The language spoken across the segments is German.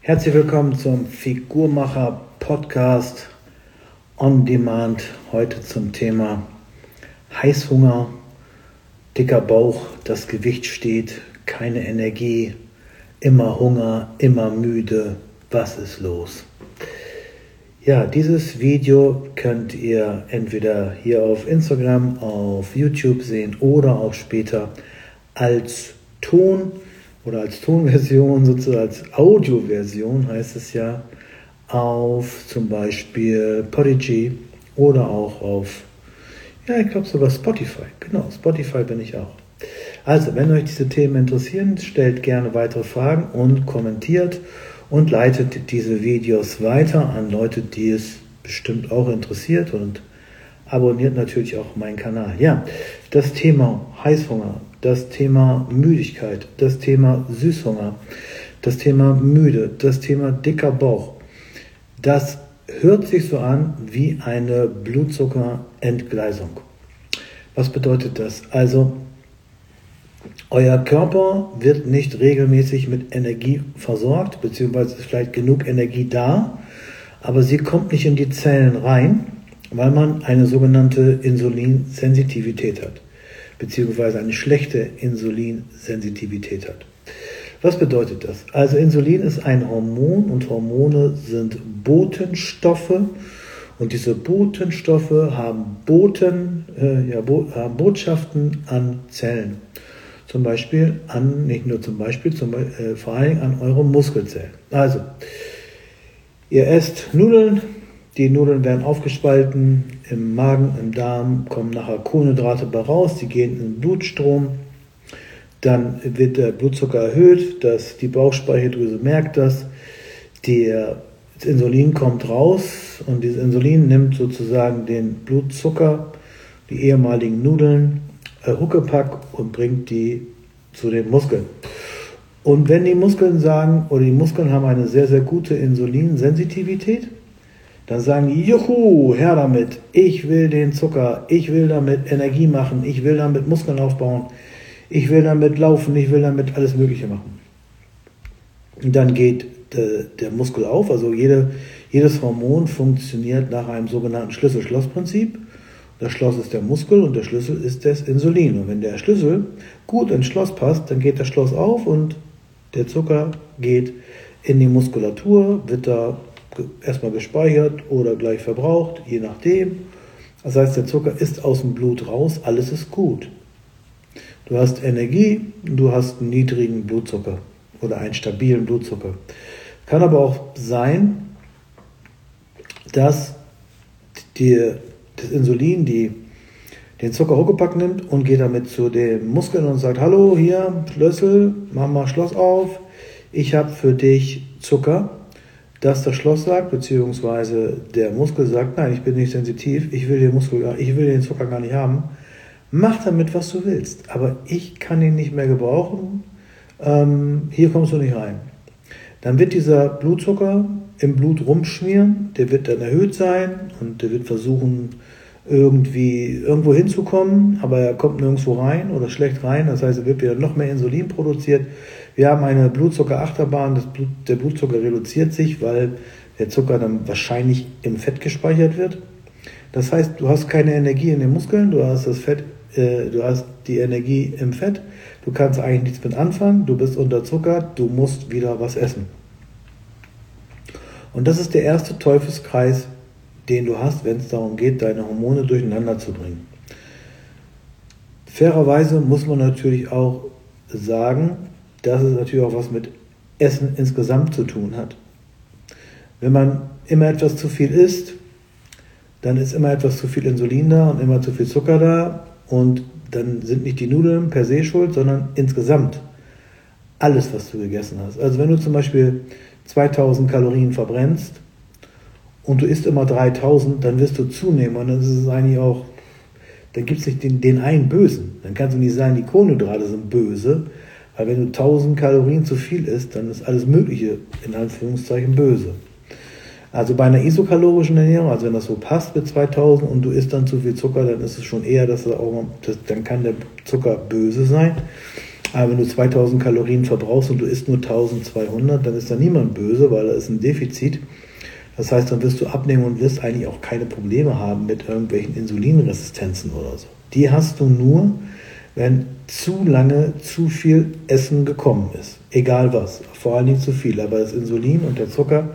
Herzlich willkommen zum Figurmacher Podcast on Demand. Heute zum Thema Heißhunger, dicker Bauch, das Gewicht steht, keine Energie, immer Hunger, immer müde. Was ist los? Ja, dieses Video könnt ihr entweder hier auf Instagram, auf YouTube sehen oder auch später als Ton oder als Tonversion, sozusagen als Audioversion heißt es ja, auf zum Beispiel Podigy oder auch auf, ja, ich glaube sogar Spotify. Genau, Spotify bin ich auch. Also, wenn euch diese Themen interessieren, stellt gerne weitere Fragen und kommentiert und leitet diese Videos weiter an Leute, die es bestimmt auch interessiert und abonniert natürlich auch meinen Kanal. Ja, das Thema Heißhunger, das Thema Müdigkeit, das Thema Süßhunger, das Thema müde, das Thema dicker Bauch. Das hört sich so an wie eine Blutzuckerentgleisung. Was bedeutet das? Also, euer Körper wird nicht regelmäßig mit Energie versorgt, beziehungsweise ist vielleicht genug Energie da, aber sie kommt nicht in die Zellen rein, weil man eine sogenannte Insulinsensitivität hat beziehungsweise eine schlechte Insulinsensitivität hat. Was bedeutet das? Also Insulin ist ein Hormon und Hormone sind Botenstoffe und diese Botenstoffe haben, Boten, äh, ja, Bo haben Botschaften an Zellen. Zum Beispiel an, nicht nur zum Beispiel, zum, äh, vor allem an eure Muskelzellen. Also, ihr esst Nudeln, die Nudeln werden aufgespalten im Magen, im Darm, kommen nachher Kohlenhydrate bei raus, die gehen in den Blutstrom. Dann wird der Blutzucker erhöht, dass die Bauchspeicheldrüse merkt das. Der, das Insulin kommt raus und dieses Insulin nimmt sozusagen den Blutzucker, die ehemaligen Nudeln, äh, Huckepack und bringt die zu den Muskeln. Und wenn die Muskeln sagen, oder die Muskeln haben eine sehr, sehr gute Insulinsensitivität, dann sagen die, juhu, her damit, ich will den Zucker, ich will damit Energie machen, ich will damit Muskeln aufbauen, ich will damit laufen, ich will damit alles Mögliche machen. Und dann geht der, der Muskel auf, also jede, jedes Hormon funktioniert nach einem sogenannten Schlüssel-Schloss-Prinzip. Das Schloss ist der Muskel und der Schlüssel ist das Insulin. Und wenn der Schlüssel gut ins Schloss passt, dann geht das Schloss auf und der Zucker geht in die Muskulatur, wird da erstmal gespeichert oder gleich verbraucht, je nachdem. Das heißt, der Zucker ist aus dem Blut raus, alles ist gut. Du hast Energie, du hast einen niedrigen Blutzucker oder einen stabilen Blutzucker. Kann aber auch sein, dass die, das Insulin die, den Zucker hochgepackt nimmt und geht damit zu den Muskeln und sagt, hallo, hier, Schlüssel, mach mal Schloss auf, ich habe für dich Zucker dass das Schloss sagt, beziehungsweise der Muskel sagt, nein, ich bin nicht sensitiv, ich will den Muskel, ich will den Zucker gar nicht haben. Mach damit, was du willst, aber ich kann ihn nicht mehr gebrauchen. Ähm, hier kommst du nicht rein. Dann wird dieser Blutzucker im Blut rumschmieren, der wird dann erhöht sein und der wird versuchen, irgendwie irgendwo hinzukommen, aber er kommt nirgendwo rein oder schlecht rein. Das heißt, es wird wieder noch mehr Insulin produziert. Wir haben eine Blutzuckerachterbahn, das Blut, der Blutzucker reduziert sich, weil der Zucker dann wahrscheinlich im Fett gespeichert wird. Das heißt, du hast keine Energie in den Muskeln, du hast das Fett, äh, du hast die Energie im Fett, du kannst eigentlich nichts mit anfangen, du bist unterzuckert, du musst wieder was essen. Und das ist der erste Teufelskreis, den du hast, wenn es darum geht, deine Hormone durcheinander zu bringen. Fairerweise muss man natürlich auch sagen, dass es natürlich auch was mit Essen insgesamt zu tun hat. Wenn man immer etwas zu viel isst, dann ist immer etwas zu viel Insulin da und immer zu viel Zucker da und dann sind nicht die Nudeln per se schuld, sondern insgesamt alles, was du gegessen hast. Also wenn du zum Beispiel 2000 Kalorien verbrennst, und du isst immer 3000, dann wirst du zunehmen und dann ist es eigentlich auch, dann gibt es nicht den, den einen Bösen. Dann kannst du nicht sagen, die Kohlenhydrate sind böse, weil wenn du 1000 Kalorien zu viel isst, dann ist alles Mögliche in Anführungszeichen böse. Also bei einer isokalorischen Ernährung, also wenn das so passt mit 2000 und du isst dann zu viel Zucker, dann ist es schon eher, dass, auch, dass dann kann der Zucker böse sein. Aber wenn du 2000 Kalorien verbrauchst und du isst nur 1200, dann ist da niemand böse, weil da ist ein Defizit. Das heißt, dann wirst du abnehmen und wirst eigentlich auch keine Probleme haben mit irgendwelchen Insulinresistenzen oder so. Die hast du nur, wenn zu lange zu viel Essen gekommen ist. Egal was. Vor allen Dingen zu viel. Aber das Insulin und der Zucker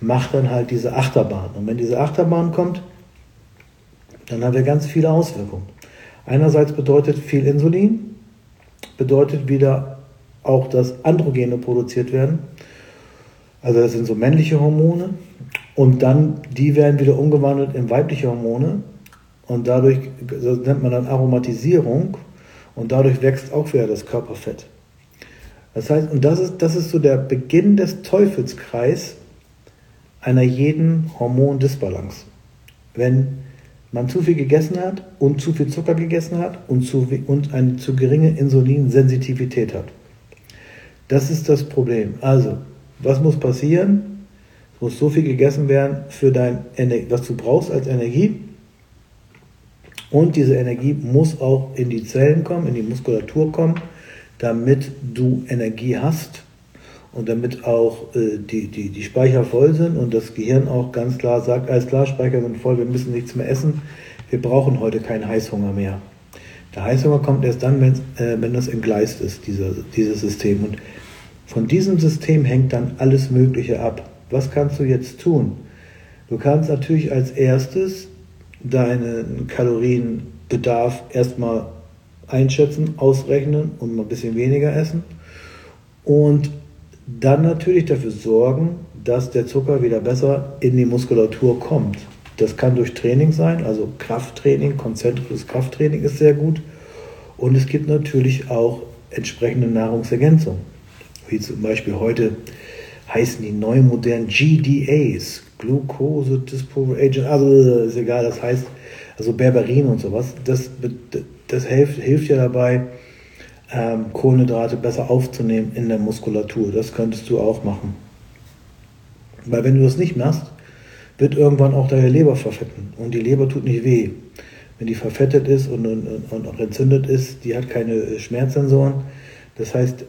macht dann halt diese Achterbahn. Und wenn diese Achterbahn kommt, dann haben wir ganz viele Auswirkungen. Einerseits bedeutet viel Insulin, bedeutet wieder auch, dass Androgene produziert werden. Also das sind so männliche Hormone. Und dann, die werden wieder umgewandelt in weibliche Hormone. Und dadurch, das nennt man dann Aromatisierung. Und dadurch wächst auch wieder das Körperfett. Das heißt, und das ist, das ist so der Beginn des Teufelskreis einer jeden Hormondisbalance. Wenn man zu viel gegessen hat und zu viel Zucker gegessen hat und, zu, und eine zu geringe Insulinsensitivität hat. Das ist das Problem. Also, was muss passieren? Es muss so viel gegessen werden für dein was du brauchst als Energie. Und diese Energie muss auch in die Zellen kommen, in die Muskulatur kommen, damit du Energie hast und damit auch äh, die, die, die Speicher voll sind und das Gehirn auch ganz klar sagt, alles klar, Speicher sind voll, wir müssen nichts mehr essen, wir brauchen heute keinen Heißhunger mehr. Der Heißhunger kommt erst dann, wenn, äh, wenn das entgleist ist, dieser, dieses System. Und von diesem System hängt dann alles Mögliche ab. Was kannst du jetzt tun? Du kannst natürlich als erstes deinen Kalorienbedarf erstmal einschätzen, ausrechnen und mal ein bisschen weniger essen. Und dann natürlich dafür sorgen, dass der Zucker wieder besser in die Muskulatur kommt. Das kann durch Training sein, also Krafttraining, konzentrisches Krafttraining ist sehr gut. Und es gibt natürlich auch entsprechende Nahrungsergänzungen, wie zum Beispiel heute heißen die neu modernen GDAs, Glucose Dispover Agent, also ist egal, das heißt, also Berberin und sowas, das, das hilft, hilft ja dabei, ähm, Kohlenhydrate besser aufzunehmen in der Muskulatur. Das könntest du auch machen. Weil wenn du das nicht machst, wird irgendwann auch deine Leber verfetten. Und die Leber tut nicht weh. Wenn die verfettet ist und, und, und auch entzündet ist, die hat keine Schmerzsensoren. Das heißt,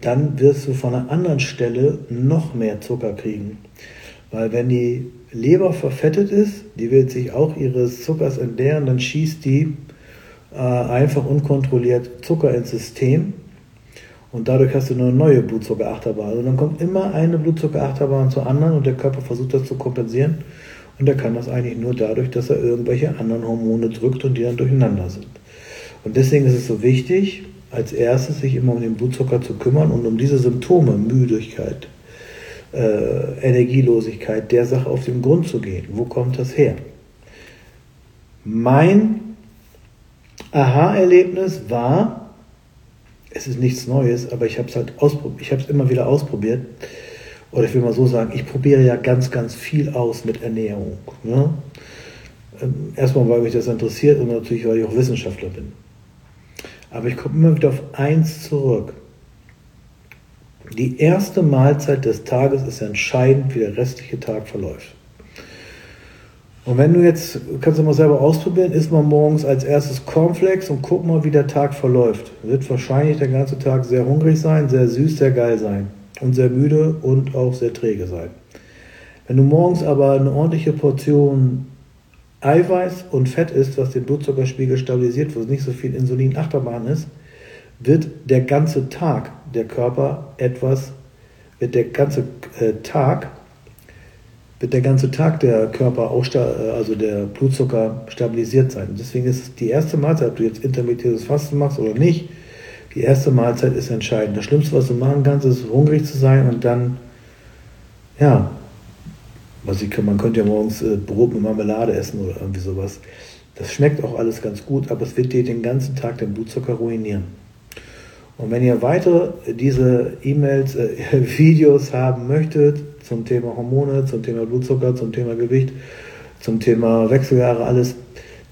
dann wirst du von einer anderen Stelle noch mehr Zucker kriegen. Weil wenn die Leber verfettet ist, die will sich auch ihres Zuckers entleeren, dann schießt die äh, einfach unkontrolliert Zucker ins System und dadurch hast du eine neue Blutzuckerachterbahn. Also dann kommt immer eine Blutzuckerachterbahn zur anderen und der Körper versucht das zu kompensieren und er kann das eigentlich nur dadurch, dass er irgendwelche anderen Hormone drückt und die dann durcheinander sind. Und deswegen ist es so wichtig, als erstes sich immer um den Blutzucker zu kümmern und um diese Symptome, Müdigkeit, äh, Energielosigkeit, der Sache auf den Grund zu gehen. Wo kommt das her? Mein Aha-Erlebnis war, es ist nichts Neues, aber ich habe es halt ausprobiert, ich habe es immer wieder ausprobiert. Oder ich will mal so sagen, ich probiere ja ganz, ganz viel aus mit Ernährung. Ne? Ähm, erstmal, weil mich das interessiert und natürlich, weil ich auch Wissenschaftler bin. Aber ich komme immer wieder auf eins zurück. Die erste Mahlzeit des Tages ist entscheidend, wie der restliche Tag verläuft. Und wenn du jetzt, kannst du mal selber ausprobieren, isst mal morgens als erstes Cornflakes und guck mal, wie der Tag verläuft. Wird wahrscheinlich der ganze Tag sehr hungrig sein, sehr süß, sehr geil sein und sehr müde und auch sehr träge sein. Wenn du morgens aber eine ordentliche Portion Eiweiß und Fett isst, was den Blutzuckerspiegel stabilisiert, wo es nicht so viel Insulin-Achterbahn ist, wird der ganze Tag der Körper etwas, wird der ganze äh, Tag wird der ganze Tag der Körper, auch äh, also der Blutzucker stabilisiert sein. Deswegen ist die erste Mahlzeit, ob du jetzt intermittierendes Fasten machst oder nicht, die erste Mahlzeit ist entscheidend. Das Schlimmste, was du machen kannst, ist hungrig zu sein und dann, ja, was ich, man könnte ja morgens äh, Brot mit Marmelade essen oder irgendwie sowas. Das schmeckt auch alles ganz gut, aber es wird dir den ganzen Tag den Blutzucker ruinieren. Und wenn ihr weitere diese E-Mails, äh, Videos haben möchtet, zum Thema Hormone, zum Thema Blutzucker, zum Thema Gewicht, zum Thema Wechseljahre, alles.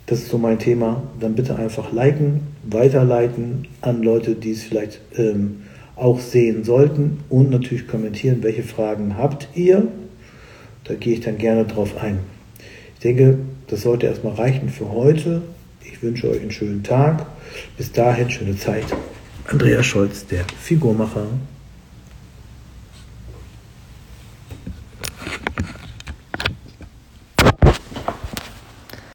Das ist so mein Thema. Dann bitte einfach liken, weiterleiten an Leute, die es vielleicht ähm, auch sehen sollten und natürlich kommentieren, welche Fragen habt ihr. Da gehe ich dann gerne drauf ein. Ich denke, das sollte erstmal reichen für heute. Ich wünsche euch einen schönen Tag. Bis dahin, schöne Zeit. Andreas Scholz, der Figurmacher.